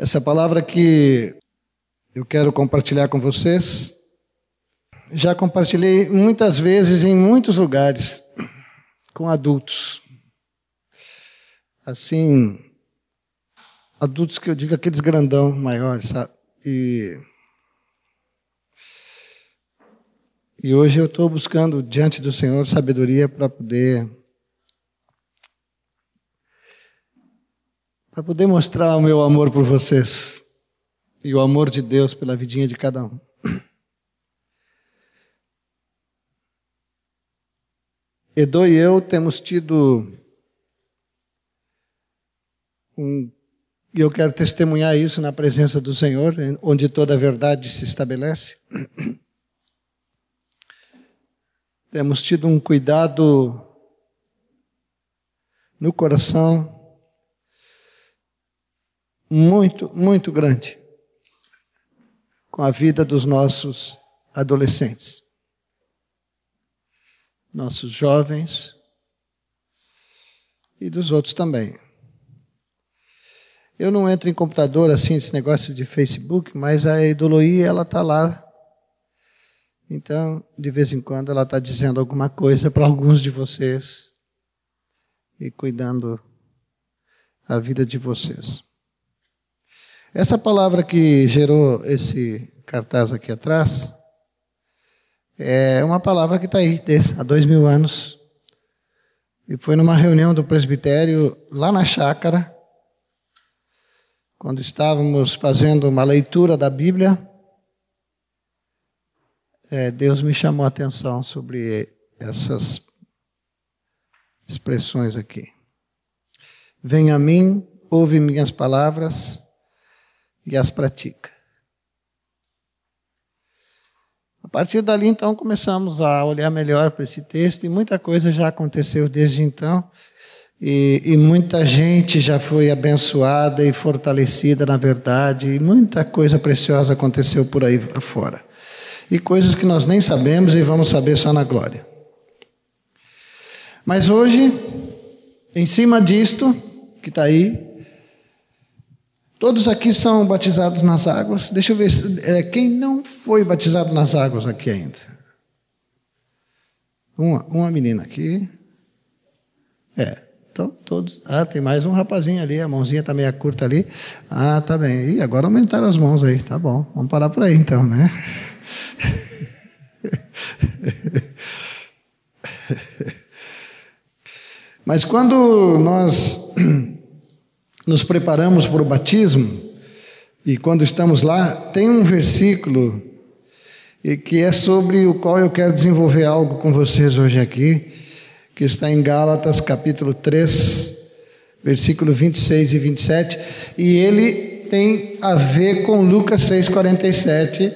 Essa palavra que eu quero compartilhar com vocês, já compartilhei muitas vezes em muitos lugares com adultos. Assim, adultos que eu digo aqueles grandão maiores, sabe? E, e hoje eu estou buscando diante do Senhor sabedoria para poder para poder mostrar o meu amor por vocês e o amor de Deus pela vidinha de cada um. Edo e eu temos tido um e eu quero testemunhar isso na presença do Senhor, onde toda a verdade se estabelece. Temos tido um cuidado no coração muito, muito grande com a vida dos nossos adolescentes, nossos jovens e dos outros também. Eu não entro em computador assim, esse negócio de Facebook, mas a Edoloí, ela está lá. Então, de vez em quando, ela está dizendo alguma coisa para alguns de vocês e cuidando a vida de vocês. Essa palavra que gerou esse cartaz aqui atrás é uma palavra que está aí há dois mil anos. E foi numa reunião do presbitério lá na chácara, quando estávamos fazendo uma leitura da Bíblia. É, Deus me chamou a atenção sobre essas expressões aqui. Venha a mim, ouve minhas palavras e as pratica. A partir dali, então, começamos a olhar melhor para esse texto e muita coisa já aconteceu desde então. E, e, muita gente já foi abençoada e fortalecida na verdade, e muita coisa preciosa aconteceu por aí fora. E coisas que nós nem sabemos e vamos saber só na glória. Mas hoje, em cima disto, que está aí, Todos aqui são batizados nas águas. Deixa eu ver, é, quem não foi batizado nas águas aqui ainda? Uma, uma menina aqui. É, então todos. Ah, tem mais um rapazinho ali, a mãozinha está meio curta ali. Ah, tá bem. E agora aumentaram as mãos aí, tá bom. Vamos parar por aí então, né? Mas quando nós nos preparamos para o batismo, e quando estamos lá, tem um versículo que é sobre o qual eu quero desenvolver algo com vocês hoje aqui, que está em Gálatas capítulo 3, versículo 26 e 27, e ele tem a ver com Lucas 6,47.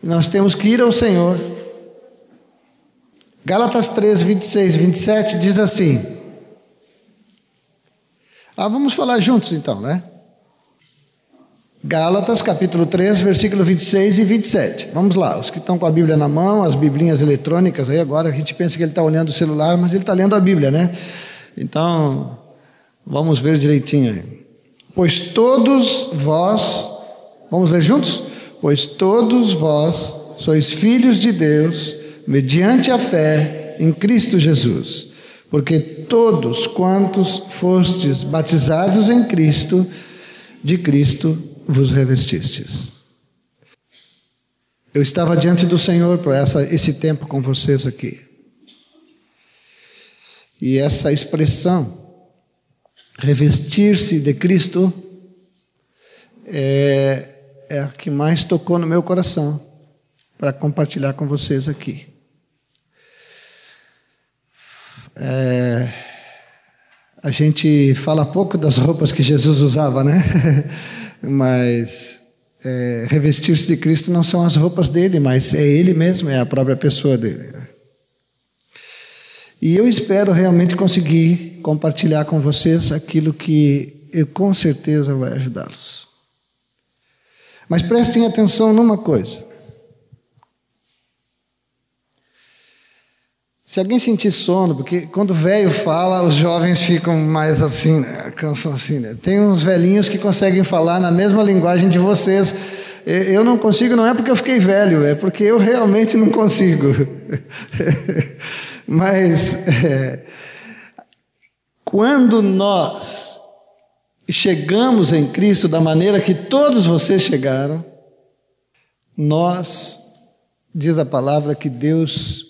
Nós temos que ir ao Senhor. Gálatas 3, 26 e 27 diz assim: ah, vamos falar juntos então, né? Gálatas capítulo 3, versículo 26 e 27. Vamos lá, os que estão com a Bíblia na mão, as biblinhas eletrônicas, aí agora a gente pensa que ele está olhando o celular, mas ele está lendo a Bíblia, né? Então, vamos ver direitinho aí. Pois todos vós, vamos ler juntos? Pois todos vós sois filhos de Deus, mediante a fé em Cristo Jesus. Porque todos quantos fostes batizados em Cristo, de Cristo vos revestistes. Eu estava diante do Senhor por essa, esse tempo com vocês aqui. E essa expressão, revestir-se de Cristo, é, é a que mais tocou no meu coração para compartilhar com vocês aqui. É, a gente fala pouco das roupas que Jesus usava, né? mas é, revestir-se de Cristo não são as roupas dele, mas é ele mesmo, é a própria pessoa dele. E eu espero realmente conseguir compartilhar com vocês aquilo que eu com certeza vai ajudá-los. Mas prestem atenção numa coisa. Se alguém sentir sono, porque quando o velho fala, os jovens ficam mais assim, né? cansam assim. Né? Tem uns velhinhos que conseguem falar na mesma linguagem de vocês. Eu não consigo, não é porque eu fiquei velho, é porque eu realmente não consigo. Mas é, quando nós chegamos em Cristo da maneira que todos vocês chegaram, nós, diz a palavra, que Deus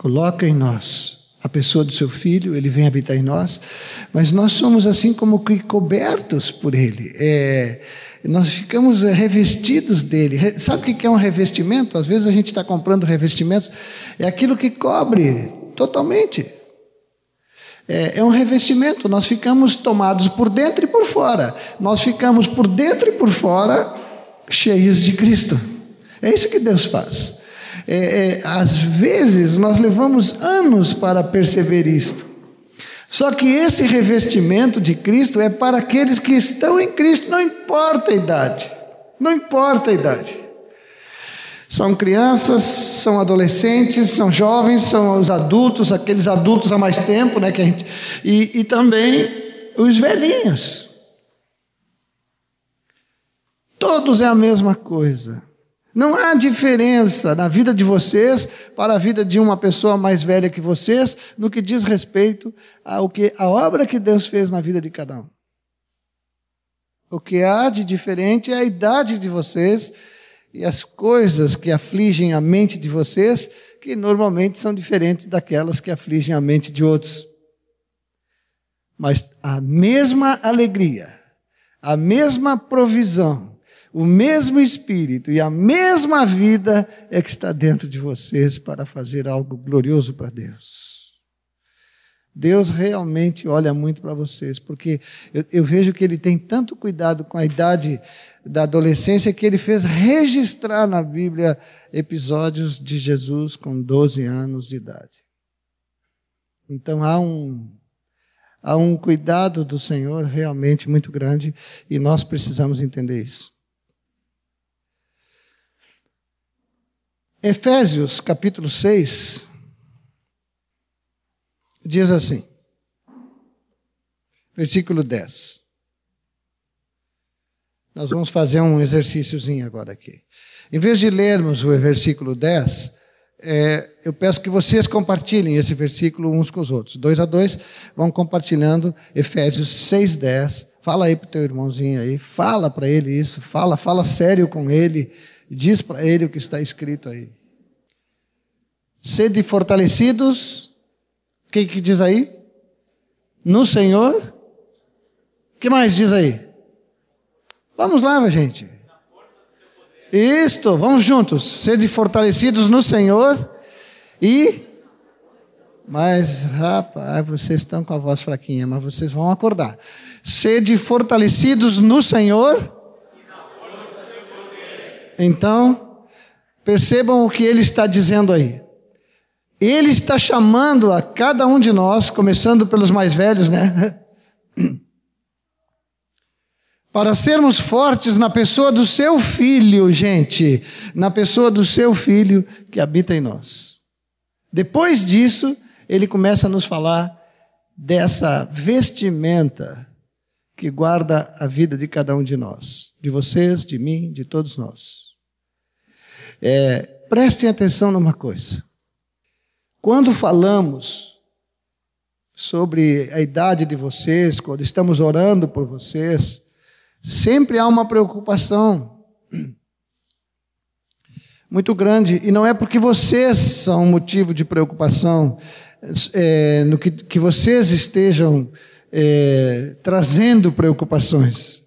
coloca em nós a pessoa do seu filho, ele vem habitar em nós, mas nós somos assim como que cobertos por ele. É, nós ficamos revestidos dele. Sabe o que é um revestimento? Às vezes a gente está comprando revestimentos, é aquilo que cobre totalmente. É, é, um revestimento, nós ficamos tomados por dentro e por fora. Nós ficamos por dentro e por fora cheios de Cristo. É isso que Deus faz. É, é, às vezes nós levamos anos para perceber isto. Só que esse revestimento de Cristo é para aqueles que estão em Cristo, não importa a idade. Não importa a idade. São crianças, são adolescentes, são jovens, são os adultos, aqueles adultos há mais tempo, né, que a gente, e, e também os velhinhos. Todos é a mesma coisa. Não há diferença na vida de vocês para a vida de uma pessoa mais velha que vocês no que diz respeito ao que a obra que Deus fez na vida de cada um. O que há de diferente é a idade de vocês e as coisas que afligem a mente de vocês, que normalmente são diferentes daquelas que afligem a mente de outros. Mas a mesma alegria, a mesma provisão, o mesmo Espírito e a mesma vida é que está dentro de vocês para fazer algo glorioso para Deus. Deus realmente olha muito para vocês, porque eu, eu, vejo que Ele tem tanto cuidado com a idade da adolescência que Ele fez registrar na Bíblia episódios de Jesus com 12 anos de idade. Então há um, há um cuidado do Senhor realmente muito grande e nós precisamos entender isso. Efésios capítulo 6 diz assim, versículo 10. Nós vamos fazer um exercíciozinho agora aqui. Em vez de lermos o versículo 10, é, eu peço que vocês compartilhem esse versículo uns com os outros. Dois a dois, vão compartilhando Efésios 6, 10. Fala aí para o teu irmãozinho aí, fala para ele isso, fala, fala sério com ele diz para ele o que está escrito aí. Sede fortalecidos, o que, que diz aí? No Senhor. O que mais diz aí? Vamos lá, gente. Isto, vamos juntos. Sede fortalecidos no Senhor e. Mas, rapaz, vocês estão com a voz fraquinha, mas vocês vão acordar. Sede fortalecidos no Senhor então, percebam o que ele está dizendo aí. Ele está chamando a cada um de nós, começando pelos mais velhos, né? Para sermos fortes na pessoa do seu filho, gente, na pessoa do seu filho que habita em nós. Depois disso, ele começa a nos falar dessa vestimenta que guarda a vida de cada um de nós, de vocês, de mim, de todos nós. É, prestem atenção numa coisa. Quando falamos sobre a idade de vocês, quando estamos orando por vocês, sempre há uma preocupação muito grande, e não é porque vocês são motivo de preocupação, é, no que, que vocês estejam é, trazendo preocupações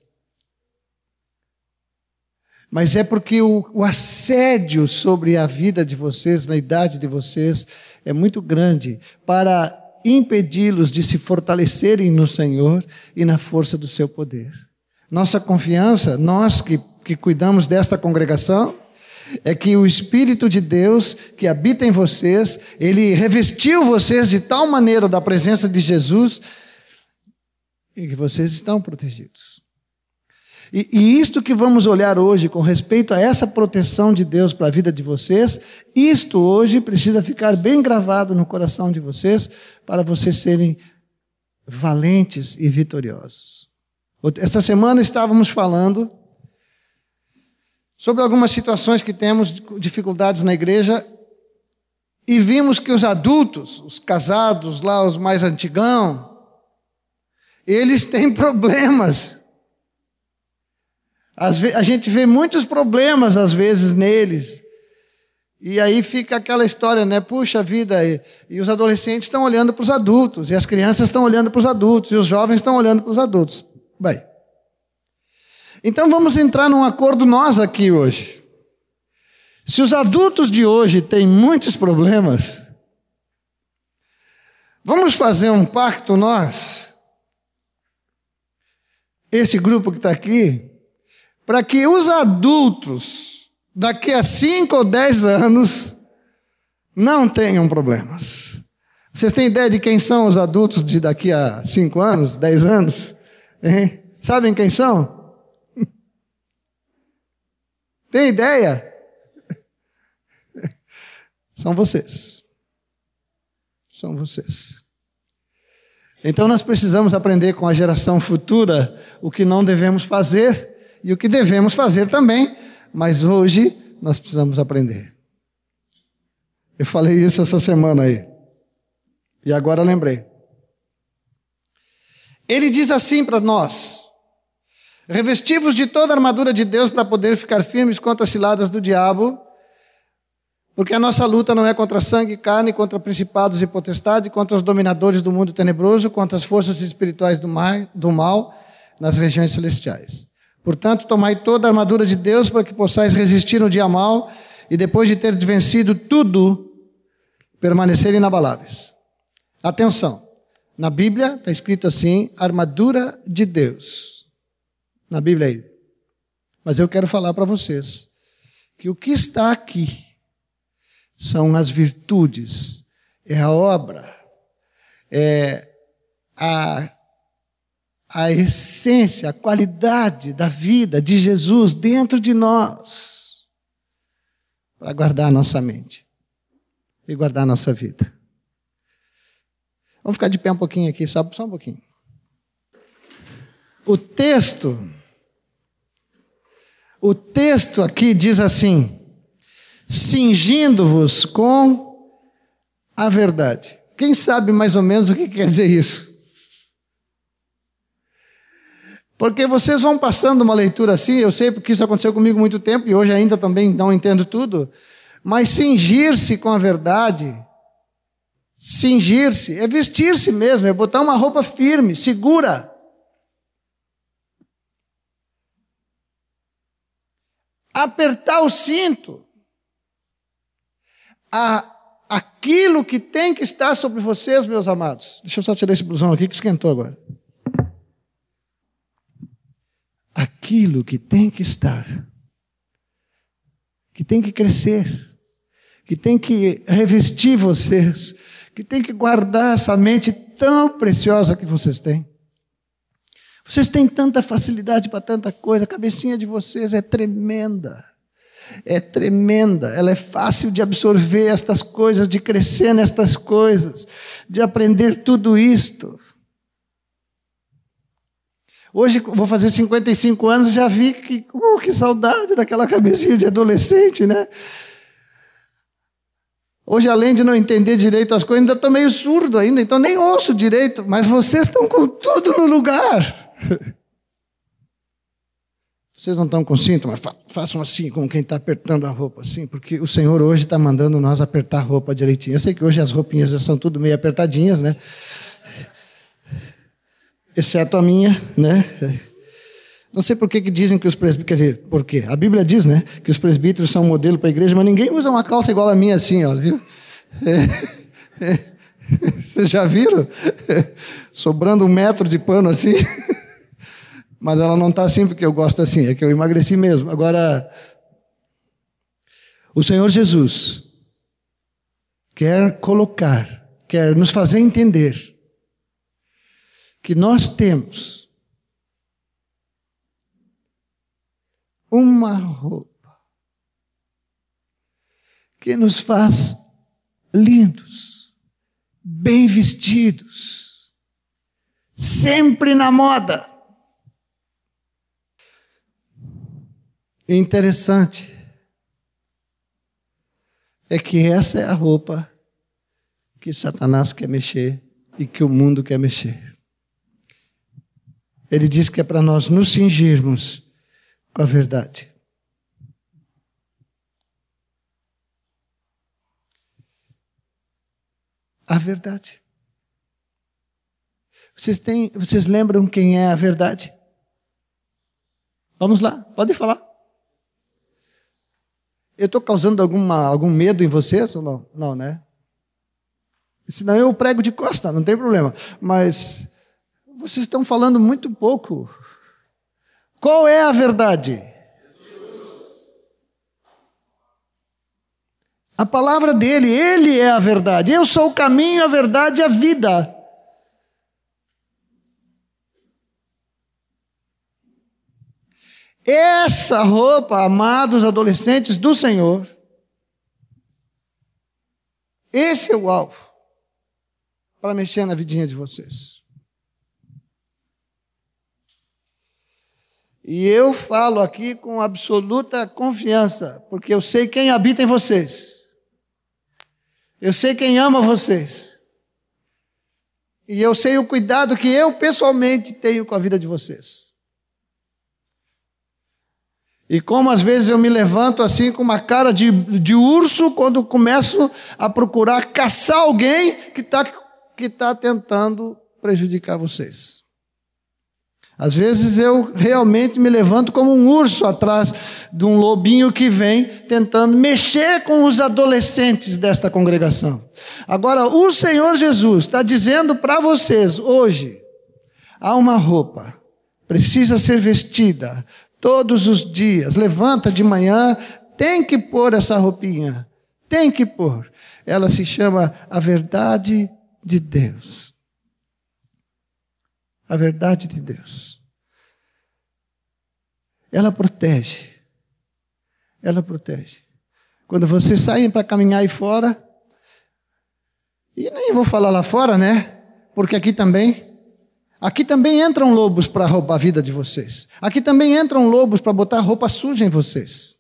mas é porque o, o, assédio sobre a vida de vocês, na idade de vocês, é muito grande para impedi-los de se fortalecerem no Senhor e na força do seu poder. Nossa confiança, nós que, que cuidamos desta congregação, é que o Espírito de Deus que habita em vocês, ele revestiu vocês de tal maneira da presença de Jesus, e que vocês estão protegidos. E, e isto que vamos olhar hoje com respeito a essa proteção de Deus para a vida de vocês, isto hoje precisa ficar bem gravado no coração de vocês para vocês serem valentes e vitoriosos. Essa semana estávamos falando sobre algumas situações que temos dificuldades na igreja e vimos que os adultos, os casados lá, os mais antigão, eles têm problemas. A gente vê muitos problemas às vezes neles. E aí fica aquela história, né? Puxa vida, e, e os adolescentes estão olhando para os adultos, e as crianças estão olhando para os adultos, e os jovens estão olhando para os adultos. Bem, então vamos entrar num acordo nós aqui hoje. Se os adultos de hoje têm muitos problemas, vamos fazer um pacto nós, esse grupo que está aqui, para que os adultos, daqui a cinco ou dez anos, não tenham problemas. Vocês têm ideia de quem são os adultos de daqui a cinco anos, dez anos? Hein? Sabem quem são? Tem ideia? São vocês. São vocês. Então nós precisamos aprender com a geração futura o que não devemos fazer e o que devemos fazer também, mas hoje nós precisamos aprender. Eu falei isso essa semana aí. E agora lembrei. Ele diz assim para nós: Revestivos de toda a armadura de Deus para poder ficar firmes contra as ciladas do diabo, porque a nossa luta não é contra sangue e carne, contra principados e potestades, contra os dominadores do mundo tenebroso, contra as forças espirituais do mal, do mal nas regiões celestiais. Portanto, tomai toda a armadura de Deus para que possais resistir no dia mal e depois de ter vencido tudo, permanecer inabaláveis. Atenção, na Bíblia está escrito assim: armadura de Deus na Bíblia aí. Mas eu quero falar para vocês que o que está aqui são as virtudes, é a obra, é a, a essência, a qualidade da vida de Jesus dentro de nós, para guardar a nossa mente e guardar a nossa vida. Vamos ficar de pé um pouquinho aqui, só, só um pouquinho. O texto o texto aqui diz assim: cingindo-vos com a verdade. Quem sabe mais ou menos o que quer dizer isso? Porque vocês vão passando uma leitura assim, eu sei porque isso aconteceu comigo muito tempo e hoje ainda também não entendo tudo, mas cingir-se com a verdade, cingir-se, é vestir-se mesmo, é botar uma roupa firme, segura. apertar o cinto. A, aquilo que tem que estar sobre vocês, meus amados. Deixa eu só tirar esse blusão aqui que esquentou agora. Aquilo que tem que estar, que tem que crescer, que tem que revestir vocês, que tem que guardar essa mente tão preciosa que vocês têm. Vocês têm tanta facilidade para tanta coisa, a cabecinha de vocês é tremenda. É tremenda, ela é fácil de absorver estas coisas, de crescer nestas coisas, de aprender tudo isto. Hoje vou fazer 55 anos, já vi que, uh, que saudade daquela cabecinha de adolescente, né? Hoje, além de não entender direito as coisas, ainda estou meio surdo ainda, então nem ouço direito, mas vocês estão com tudo no lugar. Vocês não estão com cinto, mas façam assim, como quem está apertando a roupa, assim, porque o Senhor hoje está mandando nós apertar a roupa direitinho. Eu sei que hoje as roupinhas já são tudo meio apertadinhas, né? Exceto a minha, né? Não sei por que, que dizem que os presbíteros. Quer dizer, por quê? A Bíblia diz, né? Que os presbíteros são um modelo para a igreja, mas ninguém usa uma calça igual a minha assim, ó, viu? É, é, vocês já viram? Sobrando um metro de pano assim. Mas ela não está assim porque eu gosto assim, é que eu emagreci mesmo. Agora, o Senhor Jesus quer colocar, quer nos fazer entender que nós temos uma roupa que nos faz lindos, bem vestidos, sempre na moda. Interessante é que essa é a roupa que Satanás quer mexer e que o mundo quer mexer. Ele diz que é para nós nos cingirmos com a verdade. A verdade. Vocês, têm, vocês lembram quem é a verdade? Vamos lá, pode falar. Eu estou causando alguma, algum medo em vocês ou não? Não, né? Senão eu prego de costa, não tem problema. Mas vocês estão falando muito pouco. Qual é a verdade? A palavra dele, ele é a verdade. Eu sou o caminho, a verdade e a vida. Essa roupa, amados adolescentes do Senhor, esse é o alvo para mexer na vidinha de vocês. E eu falo aqui com absoluta confiança, porque eu sei quem habita em vocês. Eu sei quem ama vocês. E eu sei o cuidado que eu pessoalmente tenho com a vida de vocês. E como às vezes eu me levanto assim com uma cara de, de urso quando começo a procurar caçar alguém que está que tá tentando prejudicar vocês. Às vezes eu realmente me levanto como um urso atrás de um lobinho que vem tentando mexer com os adolescentes desta congregação. Agora, o Senhor Jesus está dizendo para vocês hoje: há uma roupa, precisa ser vestida todos os dias. Levanta de manhã, tem que pôr essa roupinha, tem que pôr. Ela se chama a verdade de Deus a verdade de Deus. Ela protege. Ela protege. Quando vocês saem para caminhar aí fora, e nem vou falar lá fora, né? Porque aqui também, aqui também entram lobos para roubar a vida de vocês. Aqui também entram lobos para botar roupa suja em vocês.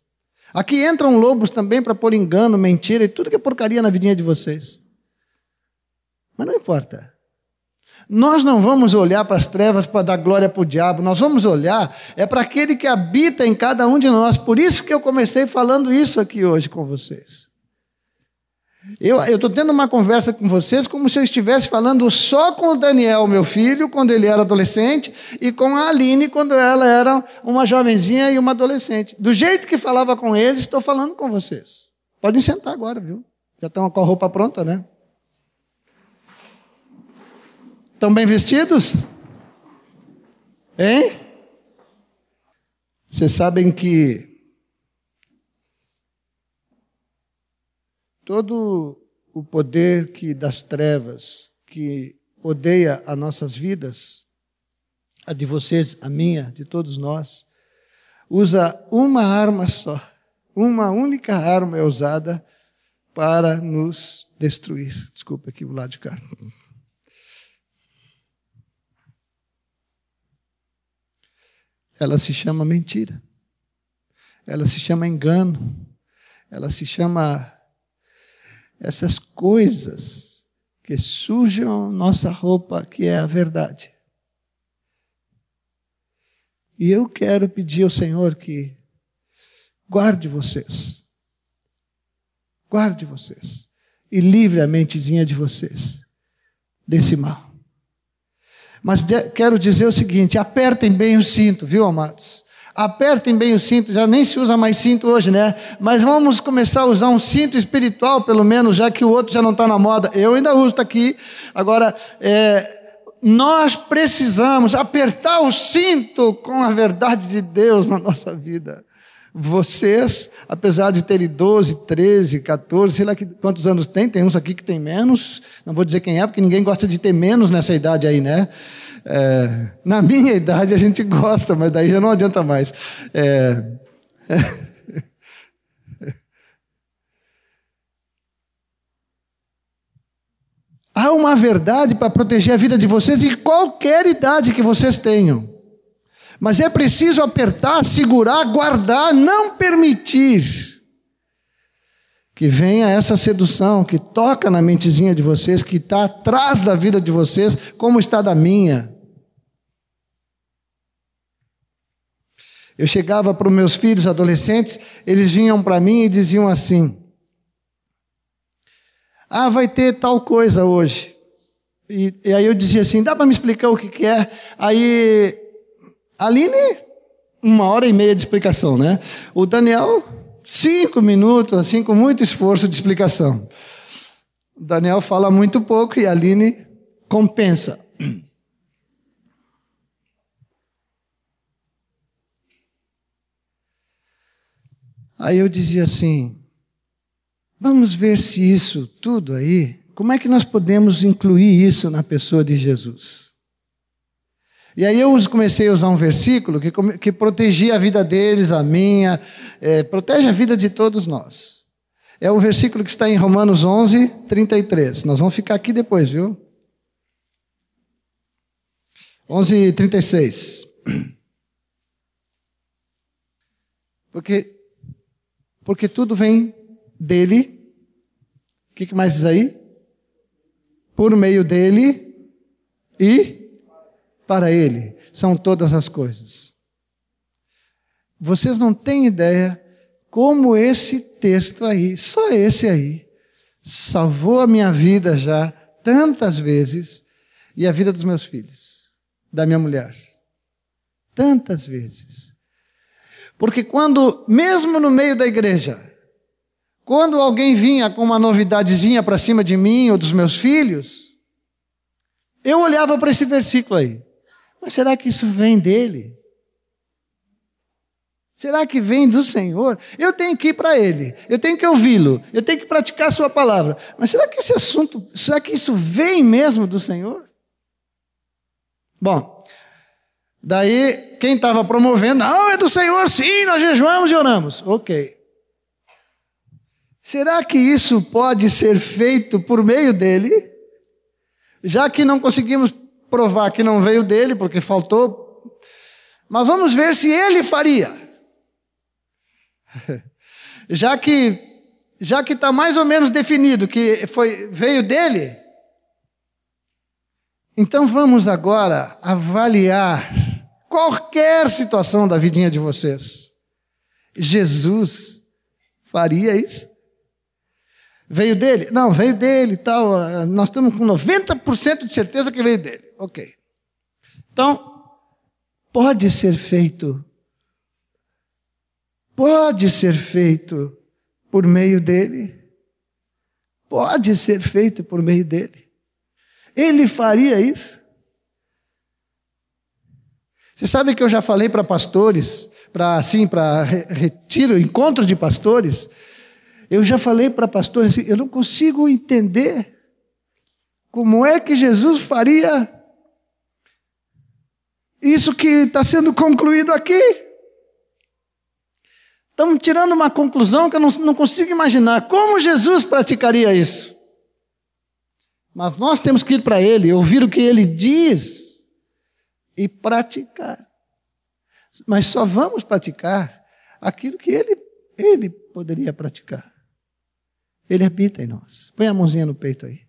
Aqui entram lobos também para pôr engano, mentira e tudo que é porcaria na vidinha de vocês. Mas não importa. Nós não vamos olhar para as trevas para dar glória para o diabo, nós vamos olhar é para aquele que habita em cada um de nós. Por isso que eu comecei falando isso aqui hoje com vocês. Eu estou tendo uma conversa com vocês como se eu estivesse falando só com o Daniel, meu filho, quando ele era adolescente, e com a Aline, quando ela era uma jovenzinha e uma adolescente. Do jeito que falava com eles, estou falando com vocês. Podem sentar agora, viu? Já estão com a roupa pronta, né? Estão bem vestidos? Hein? Vocês sabem que todo o poder que das trevas que odeia as nossas vidas, a de vocês, a minha, de todos nós, usa uma arma só. Uma única arma é usada para nos destruir. Desculpa aqui o lado de cá. Ela se chama mentira. Ela se chama engano. Ela se chama essas coisas que sujam nossa roupa, que é a verdade. E eu quero pedir ao Senhor que guarde vocês. Guarde vocês. E livre a mentezinha de vocês desse mal. Mas quero dizer o seguinte: apertem bem o cinto, viu, amados? Apertem bem o cinto, já nem se usa mais cinto hoje, né? Mas vamos começar a usar um cinto espiritual, pelo menos, já que o outro já não está na moda. Eu ainda uso, está aqui. Agora, é, nós precisamos apertar o cinto com a verdade de Deus na nossa vida. Vocês, apesar de terem 12, 13, 14, sei lá quantos anos tem, tem uns aqui que tem menos, não vou dizer quem é, porque ninguém gosta de ter menos nessa idade aí, né? É, na minha idade a gente gosta, mas daí já não adianta mais. É, Há uma verdade para proteger a vida de vocês em qualquer idade que vocês tenham. Mas é preciso apertar, segurar, guardar, não permitir que venha essa sedução que toca na mentezinha de vocês, que está atrás da vida de vocês, como está da minha. Eu chegava para os meus filhos adolescentes, eles vinham para mim e diziam assim: ah, vai ter tal coisa hoje. E, e aí eu dizia assim: dá para me explicar o que, que é? Aí, Aline, uma hora e meia de explicação, né? O Daniel, cinco minutos, assim, com muito esforço de explicação. O Daniel fala muito pouco e a Aline compensa. Aí eu dizia assim: Vamos ver se isso tudo aí, como é que nós podemos incluir isso na pessoa de Jesus? E aí eu comecei a usar um versículo que, que protegia a vida deles, a minha, é, protege a vida de todos nós. É o versículo que está em Romanos 11, 33. Nós vamos ficar aqui depois, viu? 11, 36. Porque, porque tudo vem dele. O que, que mais diz aí? Por meio dele e para ele. São todas as coisas. Vocês não têm ideia como esse texto aí, só esse aí, salvou a minha vida já tantas vezes e a vida dos meus filhos, da minha mulher. Tantas vezes. Porque quando, mesmo no meio da igreja, quando alguém vinha com uma novidadezinha para cima de mim ou dos meus filhos, eu olhava para esse versículo aí. Mas será que isso vem dele? Será que vem do Senhor? Eu tenho que ir para Ele, eu tenho que ouvi-lo, eu tenho que praticar a Sua palavra. Mas será que esse assunto, será que isso vem mesmo do Senhor? Bom, daí quem estava promovendo, não, é do Senhor, sim, nós jejuamos e oramos. Ok. Será que isso pode ser feito por meio dele? Já que não conseguimos provar que não veio dele, porque faltou, mas vamos ver se ele faria. Já que já que está mais ou menos definido que foi veio dele, então vamos agora avaliar qualquer situação da vidinha de vocês. Jesus faria isso? Veio dele? Não, veio dele tal. Ah, nós estamos com 90% de certeza que veio dele. Ok. Então, pode ser feito. Pode ser feito por meio dele. Pode ser feito por meio dele. Ele faria isso. Você sabe que eu já falei para pastores, para assim, para retiro, encontro de pastores, eu já falei para pastores, assim, eu não consigo entender como é que Jesus faria isso que está sendo concluído aqui. Estamos tirando uma conclusão que eu não, não consigo imaginar. Como Jesus praticaria isso? Mas nós temos que ir para Ele, ouvir o que Ele diz e praticar. Mas só vamos praticar aquilo que Ele, ele poderia praticar. Ele habita em nós. Põe a mãozinha no peito aí.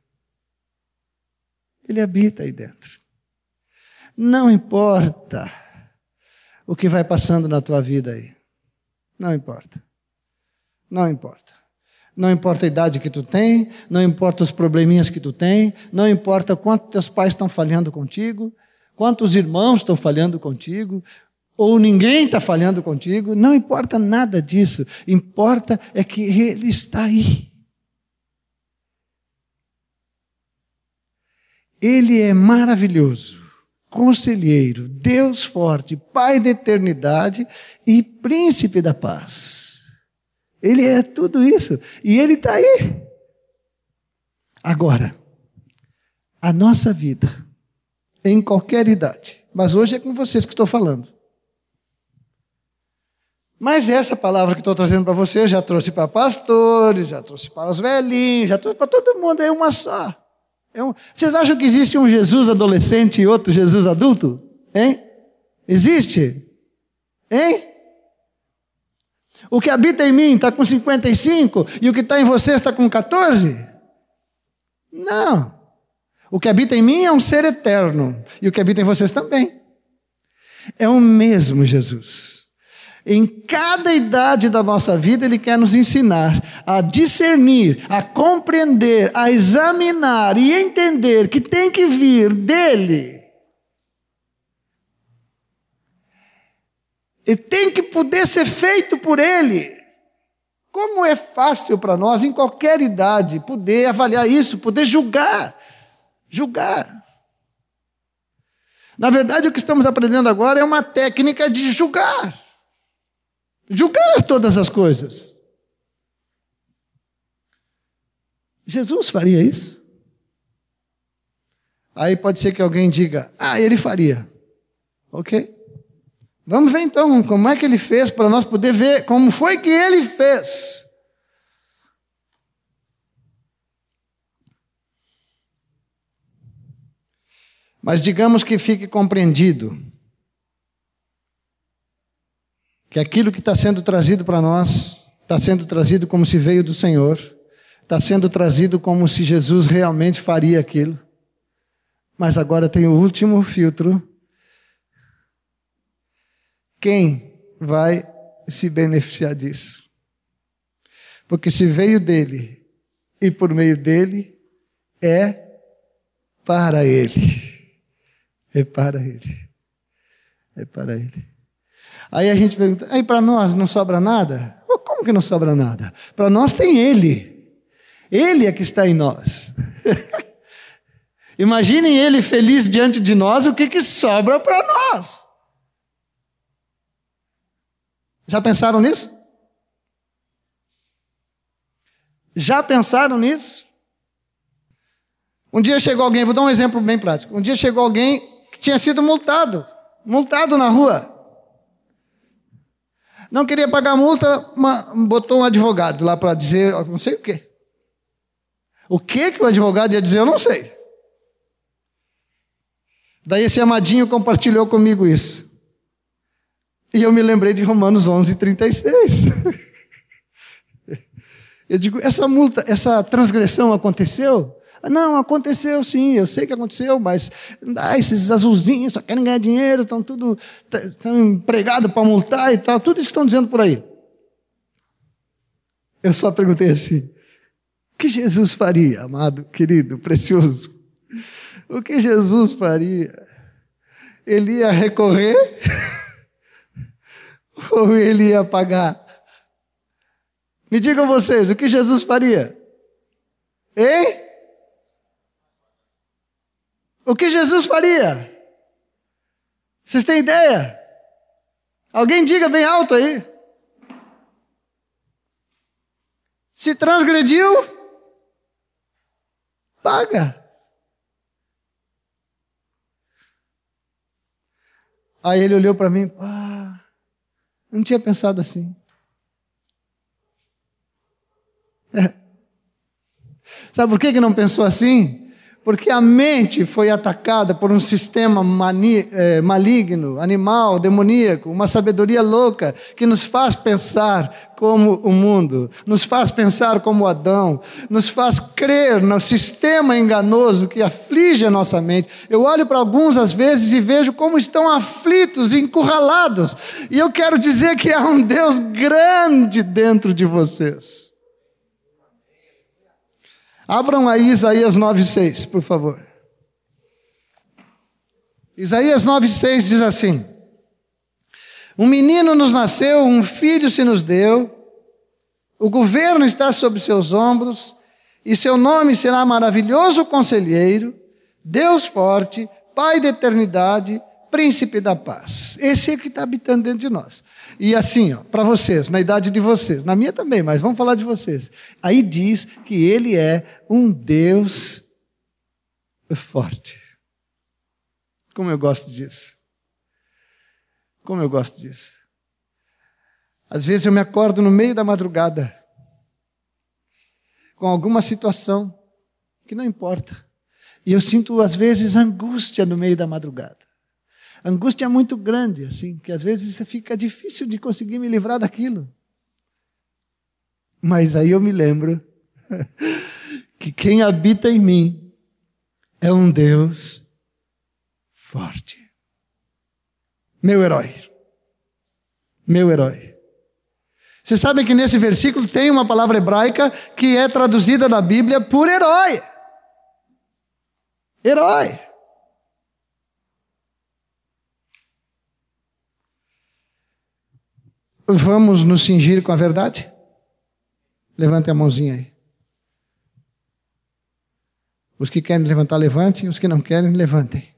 Ele habita aí dentro. Não importa o que vai passando na tua vida aí. Não importa. Não importa. Não importa a idade que tu tem, não importa os probleminhas que tu tem, não importa quanto teus pais estão falhando contigo, quantos irmãos estão falhando contigo, ou ninguém está falhando contigo, não importa nada disso. Importa é que Ele está aí. Ele é maravilhoso, conselheiro, Deus forte, Pai da eternidade e príncipe da paz. Ele é tudo isso e Ele está aí. Agora, a nossa vida, em qualquer idade, mas hoje é com vocês que estou falando. Mas essa palavra que estou trazendo para você já trouxe para pastores, já trouxe para os velhinhos, já trouxe para todo mundo, é uma só. É. Vocês acham que existe um Jesus adolescente e outro Jesus adulto? Hein? Existe? Hein? O que habita em mim está com 55 e o que está em você está com 14? Não. O que habita em mim é um ser eterno e o que habita em vocês também. É o mesmo Jesus. Em cada idade da nossa vida, Ele quer nos ensinar a discernir, a compreender, a examinar e entender que tem que vir dEle. E tem que poder ser feito por Ele. Como é fácil para nós, em qualquer idade, poder avaliar isso, poder julgar. Julgar. Na verdade, o que estamos aprendendo agora é uma técnica de julgar julgar todas as coisas. Jesus faria isso? Aí pode ser que alguém diga: Ah, ele faria. Ok. Vamos ver então como é que ele fez para nós poder ver como foi que ele fez. Mas digamos que fique compreendido que aquilo que está sendo trazido para nós está sendo trazido como se veio do Senhor, está sendo trazido como se Jesus realmente faria aquilo. Mas agora tem o último filtro. Quem vai se beneficiar disso? Porque se veio dele e por meio dele, é para ele. É para ele. É para ele. Aí a gente pergunta, aí para nós não sobra nada? Como que não sobra nada? Para nós tem Ele. Ele é que está em nós. Imaginem Ele feliz diante de nós, o que, que sobra para nós? Já pensaram nisso? Já pensaram nisso? Um dia chegou alguém, vou dar um exemplo bem prático. Um dia chegou alguém que tinha sido multado, multado na rua. Não queria pagar a multa, botou um advogado lá para dizer, não sei o quê. O que que o advogado ia dizer, eu não sei. Daí esse amadinho compartilhou comigo isso. E eu me lembrei de Romanos 11, 36. Eu digo, essa multa, essa transgressão aconteceu? Não, aconteceu sim, eu sei que aconteceu, mas ah, esses azulzinhos só querem ganhar dinheiro, estão tudo estão empregados para multar e tal, tudo isso que estão dizendo por aí. Eu só perguntei assim: o que Jesus faria, amado, querido, precioso? O que Jesus faria? Ele ia recorrer? Ou ele ia pagar? Me digam vocês, o que Jesus faria? Hein? O que Jesus faria? Vocês têm ideia? Alguém diga bem alto aí. Se transgrediu, paga. Aí ele olhou para mim, ah, não tinha pensado assim. É. Sabe por que, que não pensou assim? Porque a mente foi atacada por um sistema mani, é, maligno, animal, demoníaco, uma sabedoria louca que nos faz pensar como o mundo, nos faz pensar como Adão, nos faz crer no sistema enganoso que aflige a nossa mente. Eu olho para alguns às vezes e vejo como estão aflitos, encurralados, e eu quero dizer que há um Deus grande dentro de vocês. Abram aí Isaías 9,6, por favor. Isaías 9,6 diz assim: Um menino nos nasceu, um filho se nos deu, o governo está sobre seus ombros, e seu nome será maravilhoso conselheiro, Deus forte, Pai da eternidade, príncipe da paz. Esse é que está habitando dentro de nós. E assim, para vocês, na idade de vocês, na minha também, mas vamos falar de vocês. Aí diz que ele é um Deus forte. Como eu gosto disso. Como eu gosto disso. Às vezes eu me acordo no meio da madrugada com alguma situação que não importa. E eu sinto, às vezes, angústia no meio da madrugada. Angústia muito grande, assim, que às vezes fica difícil de conseguir me livrar daquilo. Mas aí eu me lembro que quem habita em mim é um Deus forte. Meu herói. Meu herói. Vocês sabem que nesse versículo tem uma palavra hebraica que é traduzida na Bíblia por herói. Herói. Vamos nos cingir com a verdade? Levante a mãozinha aí. Os que querem levantar, levantem. Os que não querem, levantem.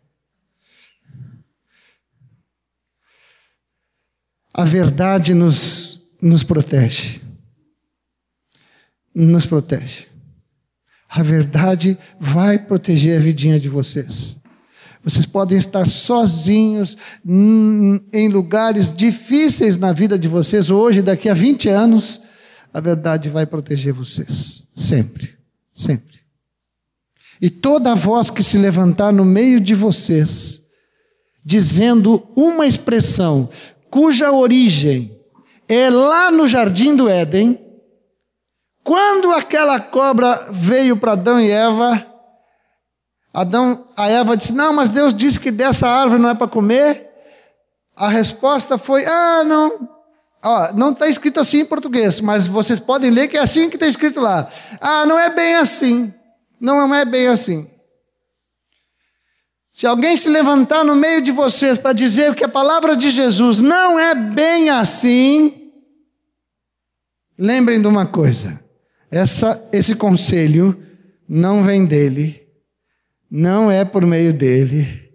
A verdade nos, nos protege. Nos protege. A verdade vai proteger a vidinha de vocês. Vocês podem estar sozinhos em lugares difíceis na vida de vocês hoje, daqui a 20 anos, a verdade vai proteger vocês. Sempre. Sempre. E toda voz que se levantar no meio de vocês, dizendo uma expressão cuja origem é lá no jardim do Éden, quando aquela cobra veio para Adão e Eva, Adão, a Eva disse: Não, mas Deus disse que dessa árvore não é para comer. A resposta foi: Ah, não. Ó, não está escrito assim em português, mas vocês podem ler que é assim que está escrito lá. Ah, não é bem assim. Não é bem assim. Se alguém se levantar no meio de vocês para dizer que a palavra de Jesus não é bem assim, lembrem de uma coisa: essa, esse conselho não vem dele, não é por meio dele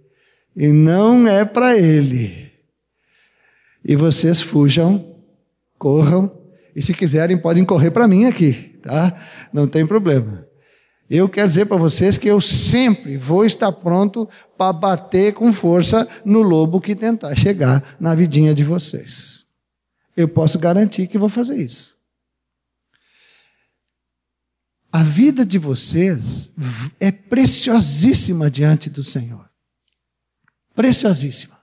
e não é para ele. E vocês fujam, corram, e se quiserem podem correr para mim aqui, tá? Não tem problema. Eu quero dizer para vocês que eu sempre vou estar pronto para bater com força no lobo que tentar chegar na vidinha de vocês. Eu posso garantir que vou fazer isso. A vida de vocês é preciosíssima diante do Senhor. Preciosíssima.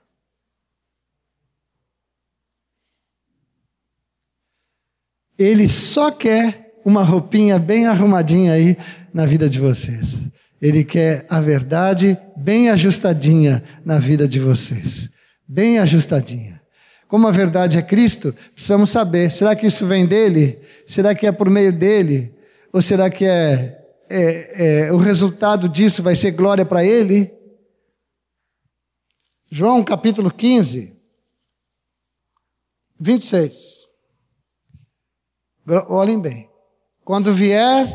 Ele só quer uma roupinha bem arrumadinha aí na vida de vocês. Ele quer a verdade bem ajustadinha na vida de vocês. Bem ajustadinha. Como a verdade é Cristo, precisamos saber: será que isso vem dele? Será que é por meio dele? Ou será que é, é, é o resultado disso vai ser glória para ele? João capítulo 15, 26. Olhem bem. Quando vier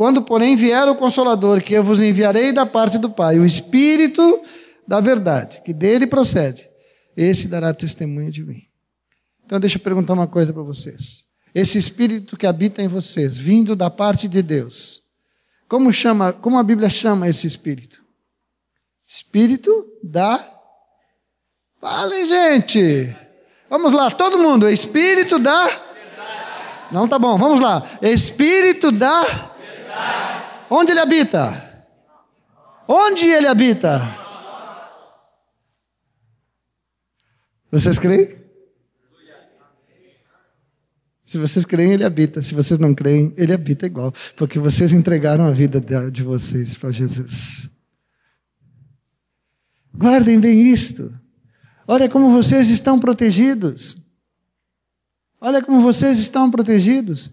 quando, porém, vier o Consolador, que eu vos enviarei da parte do Pai, o Espírito da verdade, que dele procede, esse dará testemunho de mim. Então, deixa eu perguntar uma coisa para vocês. Esse Espírito que habita em vocês, vindo da parte de Deus, como chama, como a Bíblia chama esse Espírito? Espírito da. Falem, gente! Vamos lá, todo mundo, Espírito da. Não, tá bom, vamos lá. Espírito da Onde ele habita? Onde ele habita? Vocês creem? Se vocês creem, ele habita. Se vocês não creem, ele habita igual. Porque vocês entregaram a vida de vocês para Jesus. Guardem bem isto. Olha como vocês estão protegidos. Olha como vocês estão protegidos.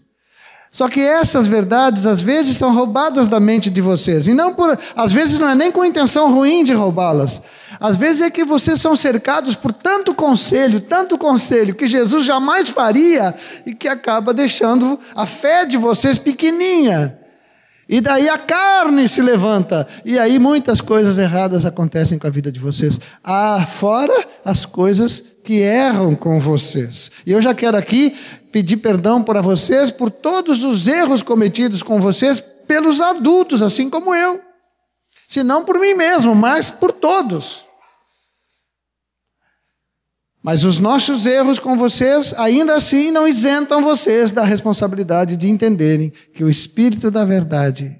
Só que essas verdades às vezes são roubadas da mente de vocês. E não por, às vezes não é nem com intenção ruim de roubá-las. Às vezes é que vocês são cercados por tanto conselho, tanto conselho que Jesus jamais faria e que acaba deixando a fé de vocês pequeninha. E daí a carne se levanta. E aí muitas coisas erradas acontecem com a vida de vocês. Ah, fora as coisas que erram com vocês. E eu já quero aqui pedir perdão para vocês por todos os erros cometidos com vocês pelos adultos, assim como eu. Se não por mim mesmo, mas por todos. Mas os nossos erros com vocês, ainda assim, não isentam vocês da responsabilidade de entenderem que o Espírito da Verdade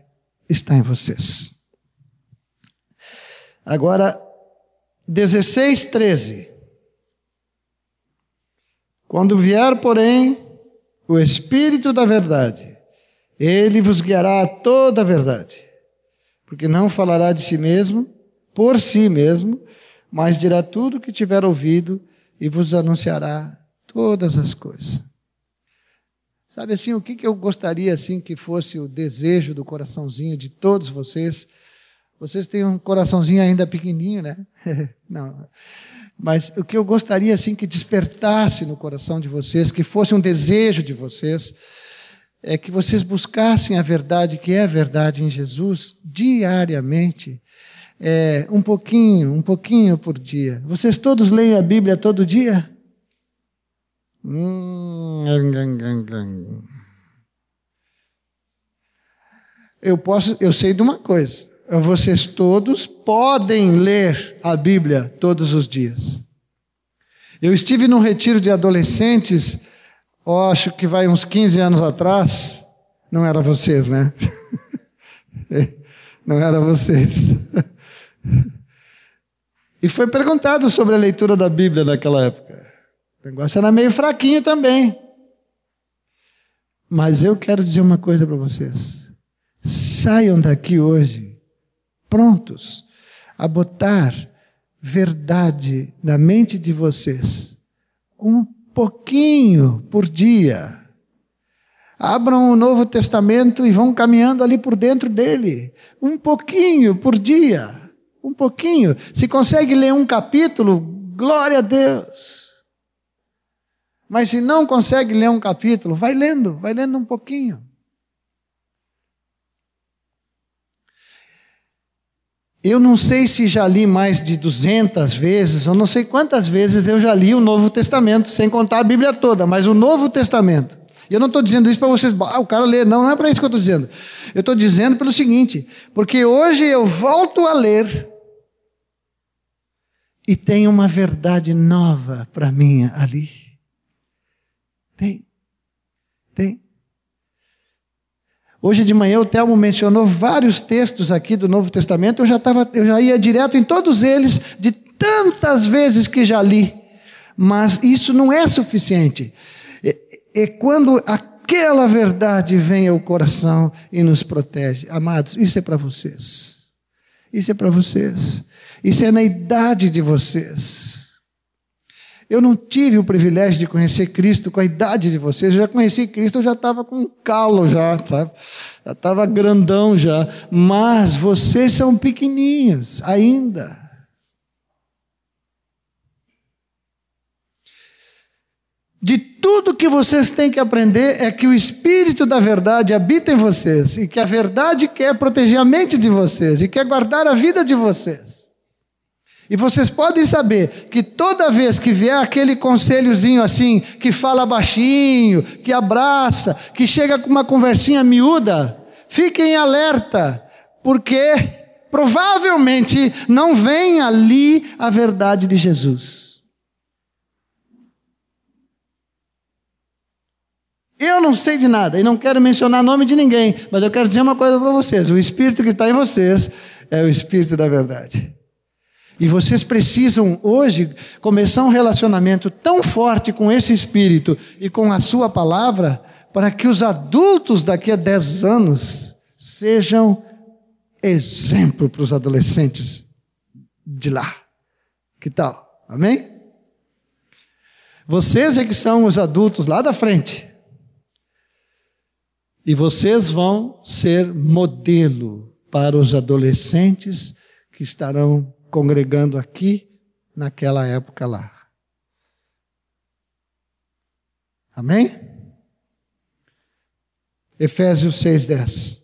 está em vocês. Agora, 16, 13. Quando vier, porém, o Espírito da Verdade, ele vos guiará a toda a verdade, porque não falará de si mesmo, por si mesmo, mas dirá tudo o que tiver ouvido e vos anunciará todas as coisas. Sabe assim, o que, que eu gostaria assim que fosse o desejo do coraçãozinho de todos vocês? Vocês têm um coraçãozinho ainda pequenininho, né? Não. Mas o que eu gostaria assim que despertasse no coração de vocês, que fosse um desejo de vocês, é que vocês buscassem a verdade que é a verdade em Jesus diariamente, é, um pouquinho, um pouquinho por dia. Vocês todos leem a Bíblia todo dia? Hum, eu posso, eu sei de uma coisa. Vocês todos podem ler a Bíblia todos os dias. Eu estive num retiro de adolescentes oh, acho que vai uns 15 anos atrás, não era vocês, né? não era vocês. e foi perguntado sobre a leitura da Bíblia naquela época. O negócio era meio fraquinho também. Mas eu quero dizer uma coisa para vocês. Saiam daqui hoje prontos a botar verdade na mente de vocês. Um pouquinho por dia. Abram o Novo Testamento e vão caminhando ali por dentro dele. Um pouquinho por dia. Um pouquinho. Se consegue ler um capítulo, glória a Deus. Mas se não consegue ler um capítulo, vai lendo, vai lendo um pouquinho. Eu não sei se já li mais de 200 vezes, eu não sei quantas vezes eu já li o Novo Testamento, sem contar a Bíblia toda, mas o Novo Testamento. E eu não estou dizendo isso para vocês, ah, o cara lê. Não, não é para isso que eu estou dizendo. Eu estou dizendo pelo seguinte, porque hoje eu volto a ler e tem uma verdade nova para mim ali. Tem. Tem. Hoje de manhã o Telmo mencionou vários textos aqui do Novo Testamento, eu já, tava, eu já ia direto em todos eles, de tantas vezes que já li. Mas isso não é suficiente. É, é quando aquela verdade vem ao coração e nos protege. Amados, isso é para vocês. Isso é para vocês. Isso é na idade de vocês. Eu não tive o privilégio de conhecer Cristo com a idade de vocês. Eu já conheci Cristo, eu já estava com calo já, sabe? Já estava grandão já. Mas vocês são pequeninhos ainda. De tudo que vocês têm que aprender é que o Espírito da verdade habita em vocês e que a verdade quer proteger a mente de vocês e quer guardar a vida de vocês. E vocês podem saber que toda vez que vier aquele conselhozinho assim, que fala baixinho, que abraça, que chega com uma conversinha miúda, fiquem alerta, porque provavelmente não vem ali a verdade de Jesus. Eu não sei de nada e não quero mencionar nome de ninguém, mas eu quero dizer uma coisa para vocês: o Espírito que está em vocês é o Espírito da verdade. E vocês precisam hoje começar um relacionamento tão forte com esse Espírito e com a Sua palavra, para que os adultos daqui a 10 anos sejam exemplo para os adolescentes de lá. Que tal? Amém? Vocês é que são os adultos lá da frente. E vocês vão ser modelo para os adolescentes que estarão congregando aqui naquela época lá. Amém? Efésios 6,10.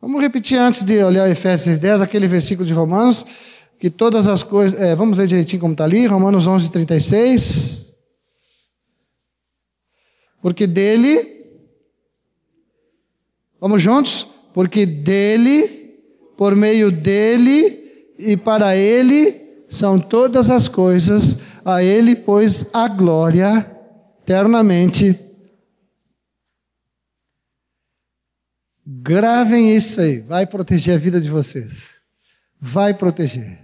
Vamos repetir antes de olhar Efésios 6,10, aquele versículo de Romanos, que todas as coisas. É, vamos ler direitinho como está ali, Romanos 11,36. Porque dele. Vamos juntos? Porque dele por meio dele e para ele são todas as coisas, a Ele, pois, a glória eternamente. Gravem isso aí, vai proteger a vida de vocês. Vai proteger.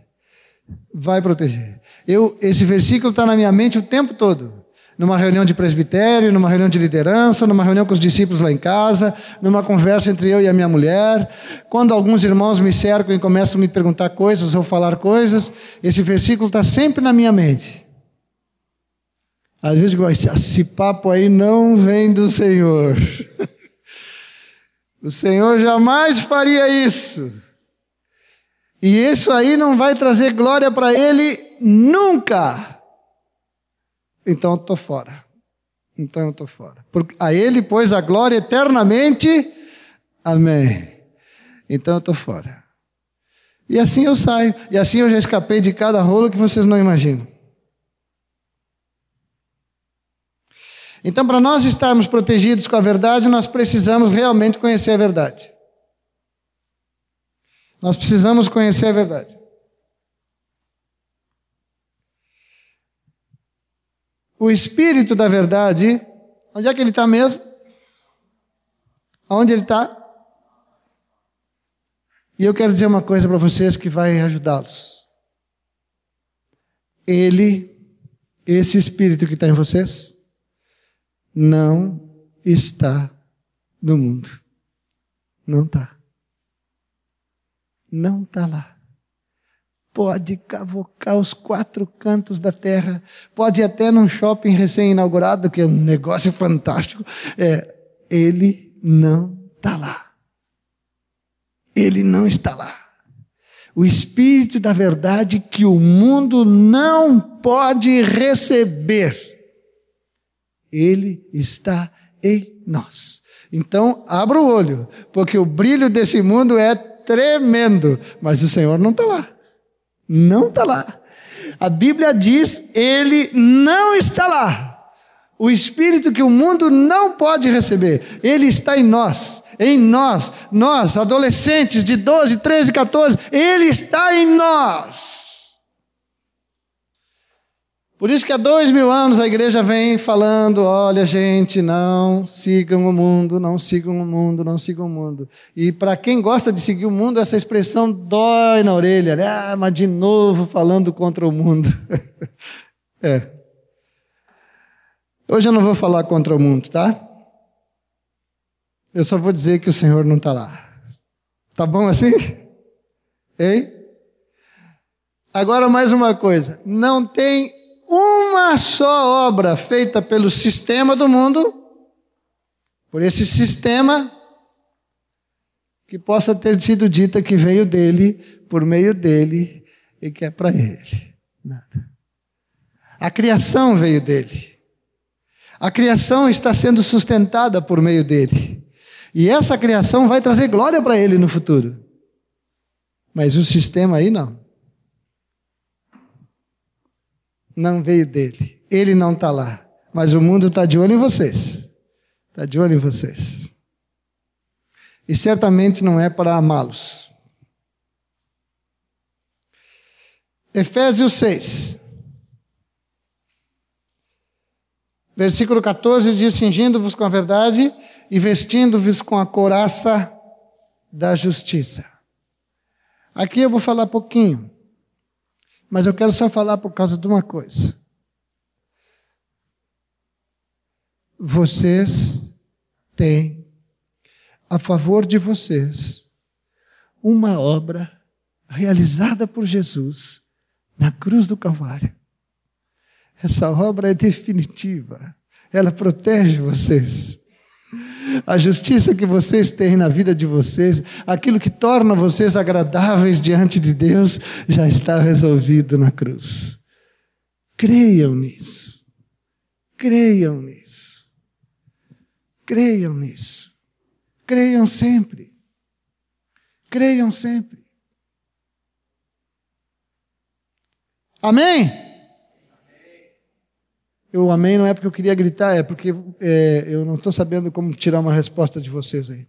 Vai proteger. Eu, esse versículo está na minha mente o tempo todo numa reunião de presbitério, numa reunião de liderança, numa reunião com os discípulos lá em casa, numa conversa entre eu e a minha mulher. Quando alguns irmãos me cercam e começam a me perguntar coisas ou falar coisas, esse versículo está sempre na minha mente. Às vezes eu digo, esse papo aí não vem do Senhor. o Senhor jamais faria isso. E isso aí não vai trazer glória para Ele nunca. Então eu estou fora. Então eu estou fora. Porque a Ele, pois, a glória eternamente. Amém. Então eu estou fora. E assim eu saio. E assim eu já escapei de cada rolo que vocês não imaginam. Então, para nós estarmos protegidos com a verdade, nós precisamos realmente conhecer a verdade. Nós precisamos conhecer a verdade. O Espírito da Verdade, onde é que ele está mesmo? Onde ele está? E eu quero dizer uma coisa para vocês que vai ajudá-los. Ele, esse Espírito que está em vocês, não está no mundo. Não está. Não está lá pode cavocar os quatro cantos da terra, pode ir até num shopping recém-inaugurado, que é um negócio fantástico. É, ele não está lá. Ele não está lá. O Espírito da verdade que o mundo não pode receber, ele está em nós. Então, abra o olho, porque o brilho desse mundo é tremendo, mas o Senhor não está lá. Não está lá. A Bíblia diz: ele não está lá. O Espírito que o mundo não pode receber, ele está em nós, em nós, nós, adolescentes de 12, 13, 14, ele está em nós. Por isso que há dois mil anos a igreja vem falando: olha, gente, não sigam o mundo, não sigam o mundo, não sigam o mundo. E para quem gosta de seguir o mundo, essa expressão dói na orelha. Né? Ah, mas de novo falando contra o mundo. é. Hoje eu não vou falar contra o mundo, tá? Eu só vou dizer que o Senhor não está lá. Tá bom assim? Ei? Agora mais uma coisa: não tem uma só obra feita pelo sistema do mundo, por esse sistema, que possa ter sido dita que veio dele, por meio dele e que é para ele. Nada. A criação veio dele. A criação está sendo sustentada por meio dele. E essa criação vai trazer glória para ele no futuro. Mas o sistema aí não. Não veio dele. Ele não está lá. Mas o mundo está de olho em vocês. Está de olho em vocês. E certamente não é para amá-los. Efésios 6. Versículo 14 diz: Cingindo-vos com a verdade e vestindo-vos com a couraça da justiça. Aqui eu vou falar pouquinho. Mas eu quero só falar por causa de uma coisa. Vocês têm a favor de vocês uma obra realizada por Jesus na cruz do Calvário. Essa obra é definitiva. Ela protege vocês. A justiça que vocês têm na vida de vocês, aquilo que torna vocês agradáveis diante de Deus, já está resolvido na cruz. Creiam nisso. Creiam nisso. Creiam nisso. Creiam sempre. Creiam sempre. Amém? O amém não é porque eu queria gritar, é porque é, eu não estou sabendo como tirar uma resposta de vocês aí.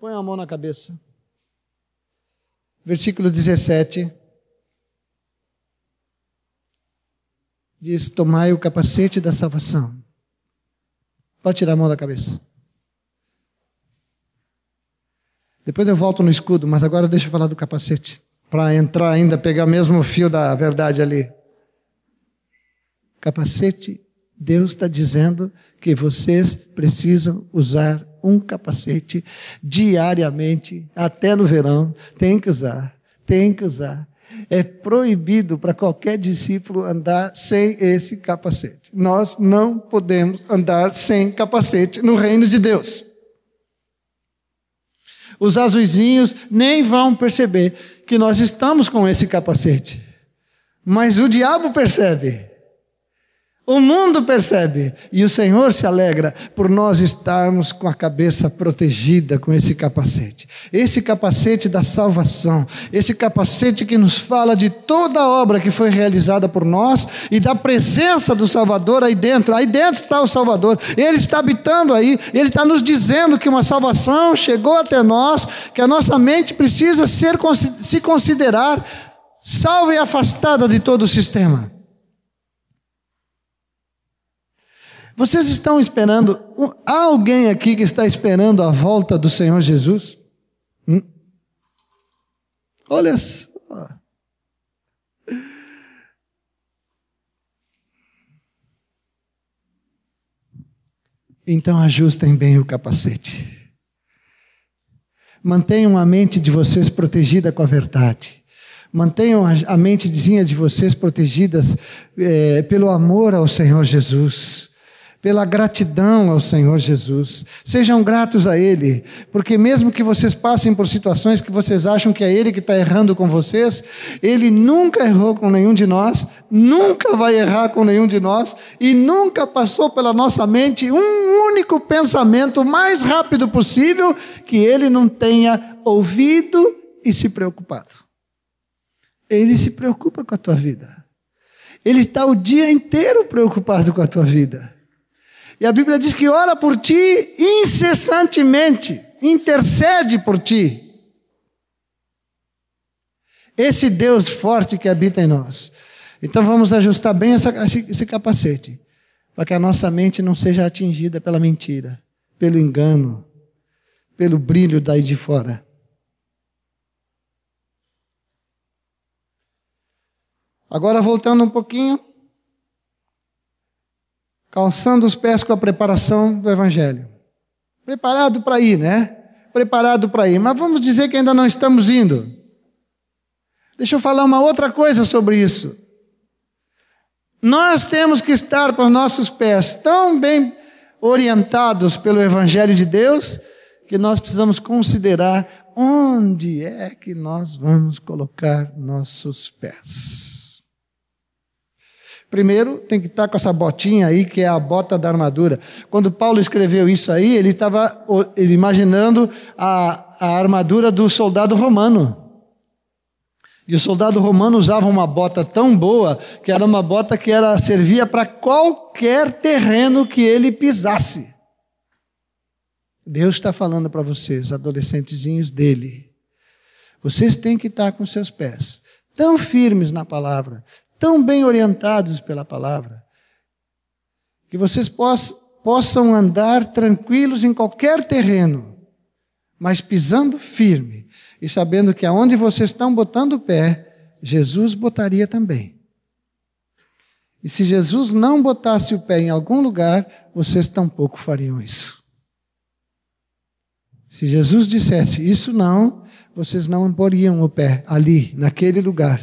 Põe a mão na cabeça. Versículo 17. Diz: Tomai o capacete da salvação. Pode tirar a mão da cabeça. Depois eu volto no escudo, mas agora deixa eu falar do capacete. Para entrar ainda, pegar mesmo o fio da verdade ali. Capacete, Deus está dizendo que vocês precisam usar um capacete diariamente, até no verão. Tem que usar, tem que usar. É proibido para qualquer discípulo andar sem esse capacete. Nós não podemos andar sem capacete no reino de Deus. Os azuizinhos nem vão perceber que nós estamos com esse capacete. Mas o diabo percebe. O mundo percebe e o Senhor se alegra por nós estarmos com a cabeça protegida com esse capacete. Esse capacete da salvação, esse capacete que nos fala de toda a obra que foi realizada por nós e da presença do Salvador aí dentro. Aí dentro está o Salvador, ele está habitando aí, ele está nos dizendo que uma salvação chegou até nós, que a nossa mente precisa ser, se considerar salva e afastada de todo o sistema. Vocês estão esperando? Há alguém aqui que está esperando a volta do Senhor Jesus? Hum? Olha só. Então ajustem bem o capacete. Mantenham a mente de vocês protegida com a verdade. Mantenham a mentezinha de vocês protegidas é, pelo amor ao Senhor Jesus pela gratidão ao Senhor Jesus. Sejam gratos a Ele, porque mesmo que vocês passem por situações que vocês acham que é Ele que está errando com vocês, Ele nunca errou com nenhum de nós, nunca vai errar com nenhum de nós, e nunca passou pela nossa mente um único pensamento mais rápido possível que Ele não tenha ouvido e se preocupado. Ele se preocupa com a tua vida. Ele está o dia inteiro preocupado com a tua vida. E a Bíblia diz que ora por ti incessantemente, intercede por ti. Esse Deus forte que habita em nós. Então vamos ajustar bem essa, esse capacete, para que a nossa mente não seja atingida pela mentira, pelo engano, pelo brilho daí de fora. Agora voltando um pouquinho calçando os pés com a preparação do Evangelho. Preparado para ir, né? Preparado para ir. Mas vamos dizer que ainda não estamos indo. Deixa eu falar uma outra coisa sobre isso. Nós temos que estar com os nossos pés tão bem orientados pelo Evangelho de Deus que nós precisamos considerar onde é que nós vamos colocar nossos pés. Primeiro, tem que estar com essa botinha aí, que é a bota da armadura. Quando Paulo escreveu isso aí, ele estava imaginando a, a armadura do soldado romano. E o soldado romano usava uma bota tão boa que era uma bota que era servia para qualquer terreno que ele pisasse. Deus está falando para vocês, adolescentezinhos dele. Vocês têm que estar com seus pés tão firmes na palavra, tão bem orientados pela palavra, que vocês possam andar tranquilos em qualquer terreno, mas pisando firme e sabendo que aonde vocês estão botando o pé, Jesus botaria também. E se Jesus não botasse o pé em algum lugar, vocês tampouco fariam isso. Se Jesus dissesse isso não, vocês não poriam o pé ali, naquele lugar.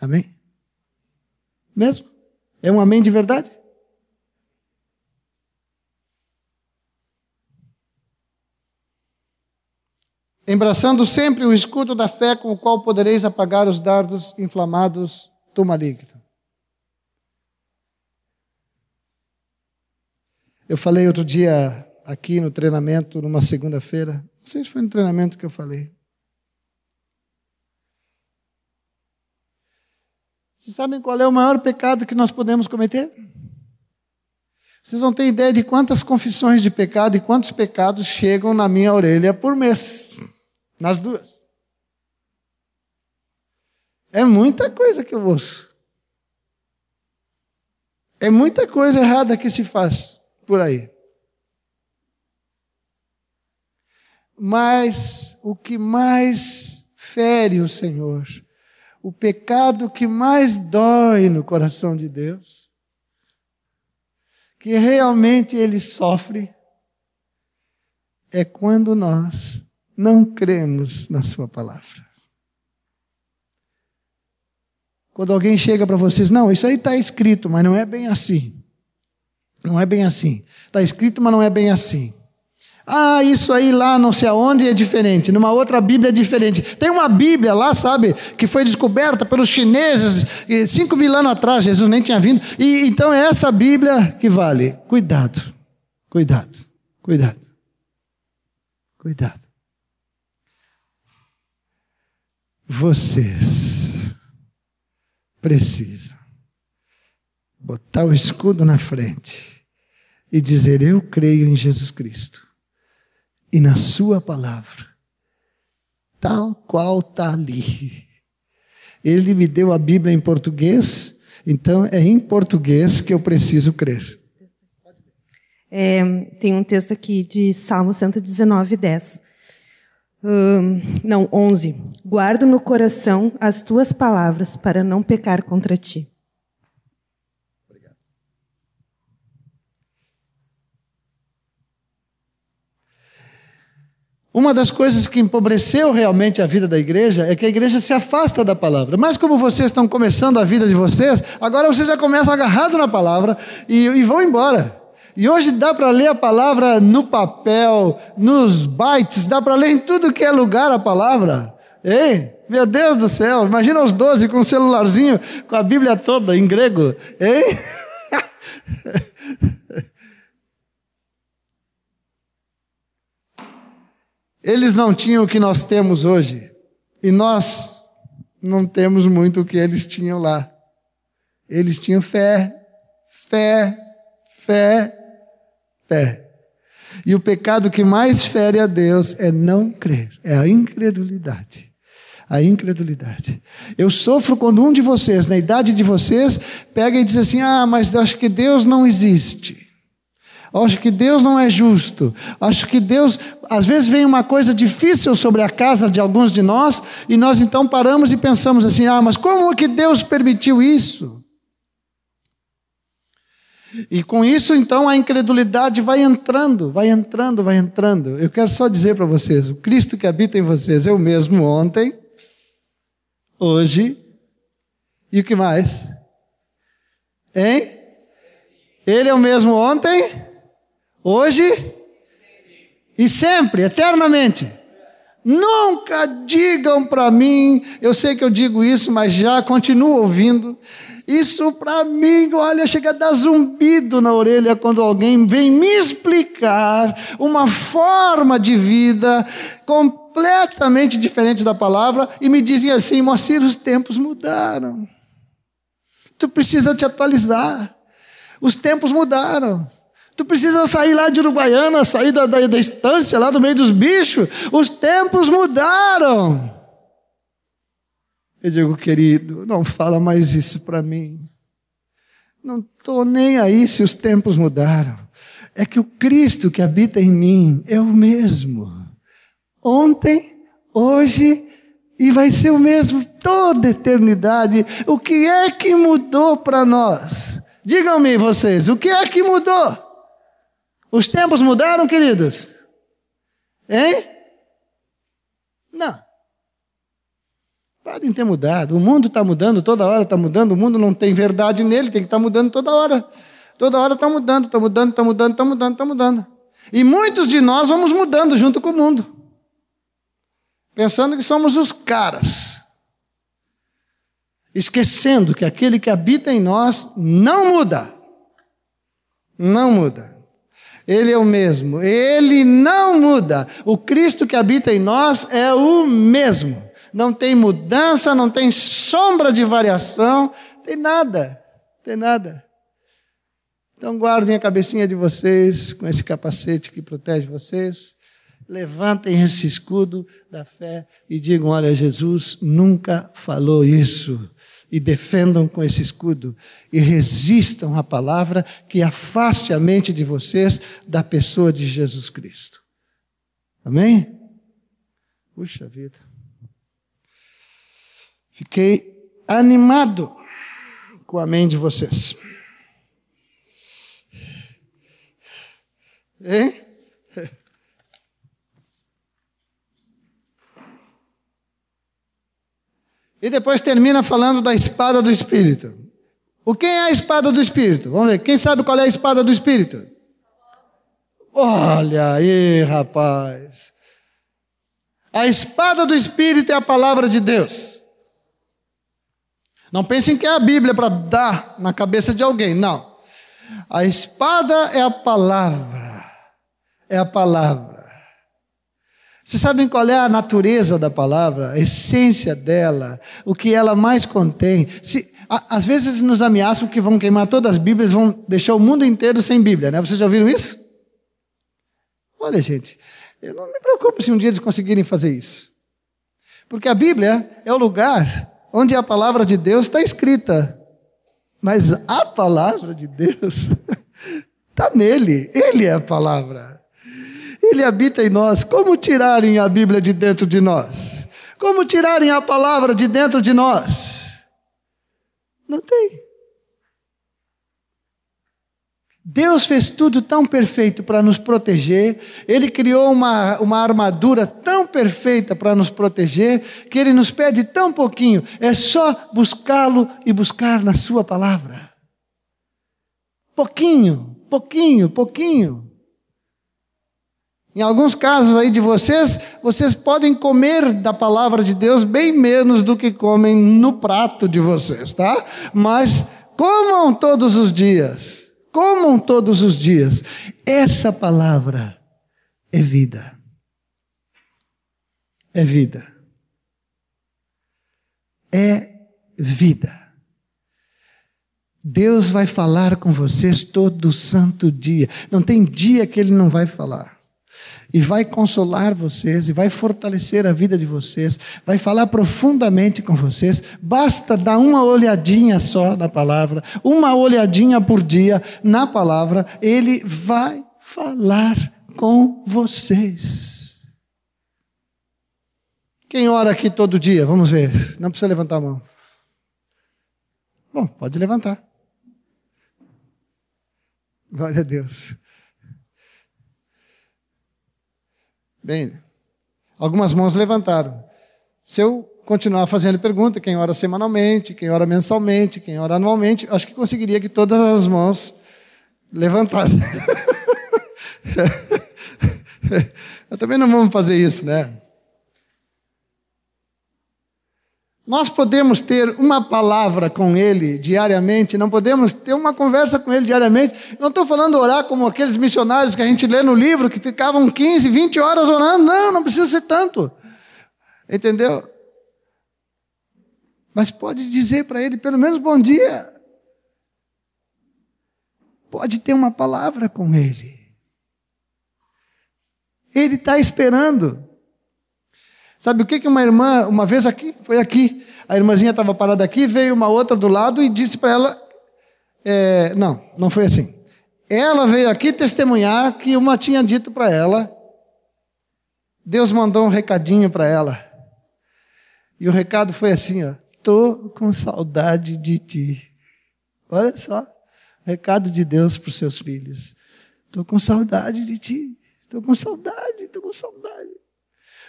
Amém? Mesmo? É um amém de verdade? Embraçando sempre o escudo da fé com o qual podereis apagar os dardos inflamados do maligno. Eu falei outro dia aqui no treinamento, numa segunda-feira. Não sei se foi no treinamento que eu falei. Vocês sabem qual é o maior pecado que nós podemos cometer? Vocês não têm ideia de quantas confissões de pecado e quantos pecados chegam na minha orelha por mês. Nas duas. É muita coisa que eu ouço. É muita coisa errada que se faz por aí. Mas o que mais fere o Senhor, o pecado que mais dói no coração de Deus, que realmente ele sofre, é quando nós não cremos na Sua palavra. Quando alguém chega para vocês, não, isso aí está escrito, mas não é bem assim. Não é bem assim. Está escrito, mas não é bem assim. Ah, isso aí lá não sei aonde é diferente, numa outra Bíblia é diferente. Tem uma Bíblia lá, sabe, que foi descoberta pelos chineses cinco mil anos atrás, Jesus nem tinha vindo. E então é essa Bíblia que vale. Cuidado, cuidado, cuidado, cuidado. Vocês precisam botar o escudo na frente e dizer: Eu creio em Jesus Cristo e na Sua palavra, tal qual está ali. Ele me deu a Bíblia em português, então é em português que eu preciso crer. É, tem um texto aqui de Salmo 119, 10. Um, não, 11. Guardo no coração as tuas palavras para não pecar contra ti. Uma das coisas que empobreceu realmente a vida da igreja é que a igreja se afasta da palavra. Mas como vocês estão começando a vida de vocês, agora vocês já começam agarrados na palavra e, e vão embora. E hoje dá para ler a palavra no papel, nos bytes, dá para ler em tudo que é lugar a palavra. Hein? Meu Deus do céu, imagina os doze com um celularzinho, com a Bíblia toda em grego. Hein? Eles não tinham o que nós temos hoje. E nós não temos muito o que eles tinham lá. Eles tinham fé, fé, fé, fé. E o pecado que mais fere a Deus é não crer, é a incredulidade. A incredulidade. Eu sofro quando um de vocês, na idade de vocês, pega e diz assim: Ah, mas acho que Deus não existe. Acho que Deus não é justo. Acho que Deus, às vezes vem uma coisa difícil sobre a casa de alguns de nós, e nós então paramos e pensamos assim: ah, mas como é que Deus permitiu isso? E com isso, então, a incredulidade vai entrando, vai entrando, vai entrando. Eu quero só dizer para vocês: o Cristo que habita em vocês é o mesmo ontem, hoje e o que mais? Hein? Ele é o mesmo ontem, hoje e sempre, eternamente. Nunca digam para mim, eu sei que eu digo isso, mas já continuo ouvindo. Isso para mim, olha, chega a dar zumbido na orelha quando alguém vem me explicar uma forma de vida completamente diferente da palavra e me dizem assim: Moacir, os tempos mudaram. Tu precisa te atualizar. Os tempos mudaram. Tu precisa sair lá de Uruguaiana, sair da, da, da estância, lá do meio dos bichos. Os tempos mudaram. Eu digo, querido, não fala mais isso para mim. Não estou nem aí se os tempos mudaram. É que o Cristo que habita em mim é o mesmo. Ontem, hoje e vai ser o mesmo toda a eternidade. O que é que mudou para nós? Digam-me vocês, o que é que mudou? Os tempos mudaram, queridos? Hein? Não. Podem ter mudado. O mundo está mudando, toda hora está mudando. O mundo não tem verdade nele, tem que estar tá mudando toda hora. Toda hora está mudando, está mudando, está mudando, está mudando, está mudando. E muitos de nós vamos mudando junto com o mundo. Pensando que somos os caras. Esquecendo que aquele que habita em nós não muda. Não muda. Ele é o mesmo. Ele não muda. O Cristo que habita em nós é o mesmo. Não tem mudança, não tem sombra de variação, tem nada. Tem nada. Então guardem a cabecinha de vocês com esse capacete que protege vocês. Levantem esse escudo da fé e digam: Olha, Jesus nunca falou isso. E defendam com esse escudo. E resistam à palavra que afaste a mente de vocês da pessoa de Jesus Cristo. Amém? Puxa vida. Fiquei animado com a mente de vocês. Hein? E depois termina falando da espada do Espírito. O que é a espada do Espírito? Vamos ver. Quem sabe qual é a espada do Espírito? Olha aí, rapaz. A espada do Espírito é a palavra de Deus. Não pensem que é a Bíblia para dar na cabeça de alguém, não. A espada é a palavra. É a palavra. Vocês sabem qual é a natureza da palavra, a essência dela, o que ela mais contém? Se, a, às vezes nos ameaçam que vão queimar todas as Bíblias, vão deixar o mundo inteiro sem Bíblia, né? Vocês já ouviram isso? Olha, gente, eu não me preocupo se um dia eles conseguirem fazer isso. Porque a Bíblia é o lugar onde a palavra de Deus está escrita. Mas a palavra de Deus está nele, ele é a palavra. Ele habita em nós. Como tirarem a Bíblia de dentro de nós? Como tirarem a palavra de dentro de nós? Não tem. Deus fez tudo tão perfeito para nos proteger, Ele criou uma, uma armadura tão perfeita para nos proteger, que Ele nos pede tão pouquinho, é só buscá-lo e buscar na Sua palavra. Pouquinho, pouquinho, pouquinho. Em alguns casos aí de vocês, vocês podem comer da palavra de Deus bem menos do que comem no prato de vocês, tá? Mas comam todos os dias. Comam todos os dias. Essa palavra é vida. É vida. É vida. Deus vai falar com vocês todo santo dia. Não tem dia que Ele não vai falar e vai consolar vocês, e vai fortalecer a vida de vocês, vai falar profundamente com vocês. Basta dar uma olhadinha só na palavra, uma olhadinha por dia na palavra, ele vai falar com vocês. Quem ora aqui todo dia? Vamos ver. Não precisa levantar a mão. Bom, pode levantar. Glória a Deus. Bem, algumas mãos levantaram. Se eu continuar fazendo pergunta, quem ora semanalmente, quem ora mensalmente, quem ora anualmente, acho que conseguiria que todas as mãos levantassem. Mas também não vamos fazer isso, né? Nós podemos ter uma palavra com Ele diariamente, não podemos ter uma conversa com Ele diariamente. Não estou falando orar como aqueles missionários que a gente lê no livro, que ficavam 15, 20 horas orando. Não, não precisa ser tanto. Entendeu? Mas pode dizer para Ele pelo menos bom dia. Pode ter uma palavra com Ele. Ele está esperando. Sabe o que, que uma irmã, uma vez aqui, foi aqui, a irmãzinha estava parada aqui, veio uma outra do lado e disse para ela: é, não, não foi assim. Ela veio aqui testemunhar que uma tinha dito para ela, Deus mandou um recadinho para ela. E o recado foi assim: ó, tô com saudade de ti. Olha só, recado de Deus para os seus filhos. Tô com saudade de ti. Tô com saudade, tô com saudade.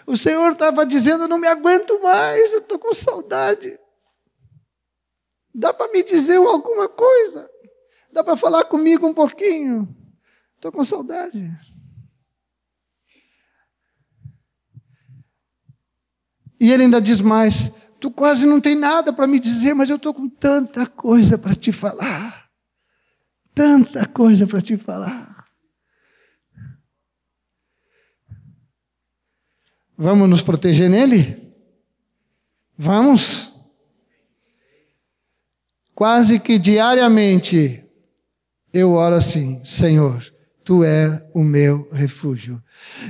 O Senhor estava dizendo: eu não me aguento mais, eu estou com saudade. Dá para me dizer alguma coisa? Dá para falar comigo um pouquinho? Estou com saudade. E ele ainda diz mais: Tu quase não tem nada para me dizer, mas eu estou com tanta coisa para te falar. Tanta coisa para te falar. Vamos nos proteger nele? Vamos? Quase que diariamente eu oro assim: Senhor, tu é o meu refúgio.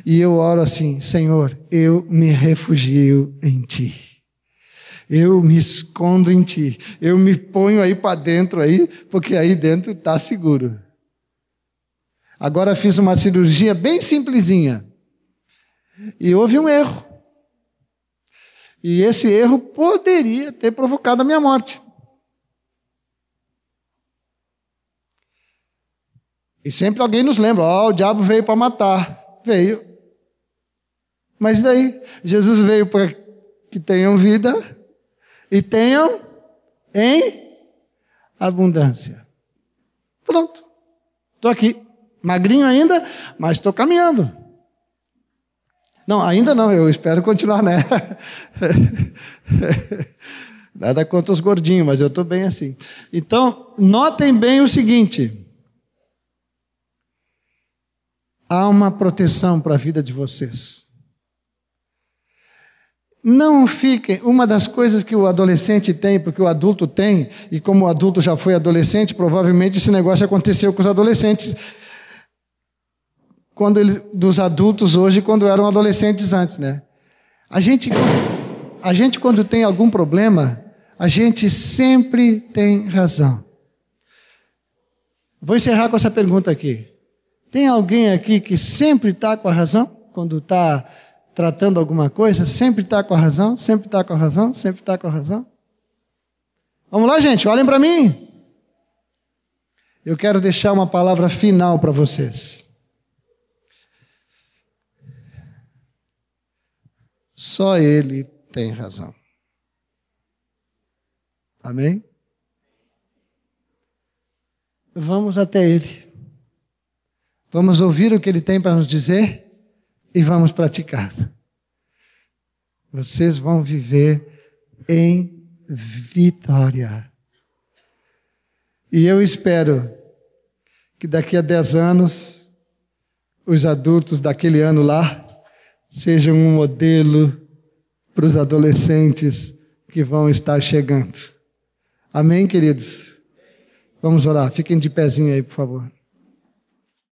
E eu oro assim: Senhor, eu me refugio em ti. Eu me escondo em ti. Eu me ponho aí para dentro aí, porque aí dentro está seguro. Agora fiz uma cirurgia bem simplesinha. E houve um erro. E esse erro poderia ter provocado a minha morte. E sempre alguém nos lembra: ó, oh, o diabo veio para matar. Veio. Mas daí? Jesus veio para que tenham vida e tenham em abundância. Pronto. Estou aqui. Magrinho ainda, mas estou caminhando. Não, ainda não, eu espero continuar, né? Nada contra os gordinhos, mas eu estou bem assim. Então, notem bem o seguinte: há uma proteção para a vida de vocês. Não fiquem. Uma das coisas que o adolescente tem, porque o adulto tem, e como o adulto já foi adolescente, provavelmente esse negócio aconteceu com os adolescentes quando eles, dos adultos hoje quando eram adolescentes antes, né? A gente, a gente quando tem algum problema, a gente sempre tem razão. Vou encerrar com essa pergunta aqui. Tem alguém aqui que sempre está com a razão quando está tratando alguma coisa? Sempre está com a razão? Sempre está com a razão? Sempre está com a razão? Vamos lá, gente, olhem para mim. Eu quero deixar uma palavra final para vocês. Só Ele tem razão. Amém? Vamos até Ele. Vamos ouvir o que Ele tem para nos dizer e vamos praticar. Vocês vão viver em vitória. E eu espero que daqui a dez anos, os adultos daquele ano lá, sejam um modelo para os adolescentes que vão estar chegando. Amém, queridos? Vamos orar. Fiquem de pezinho aí, por favor.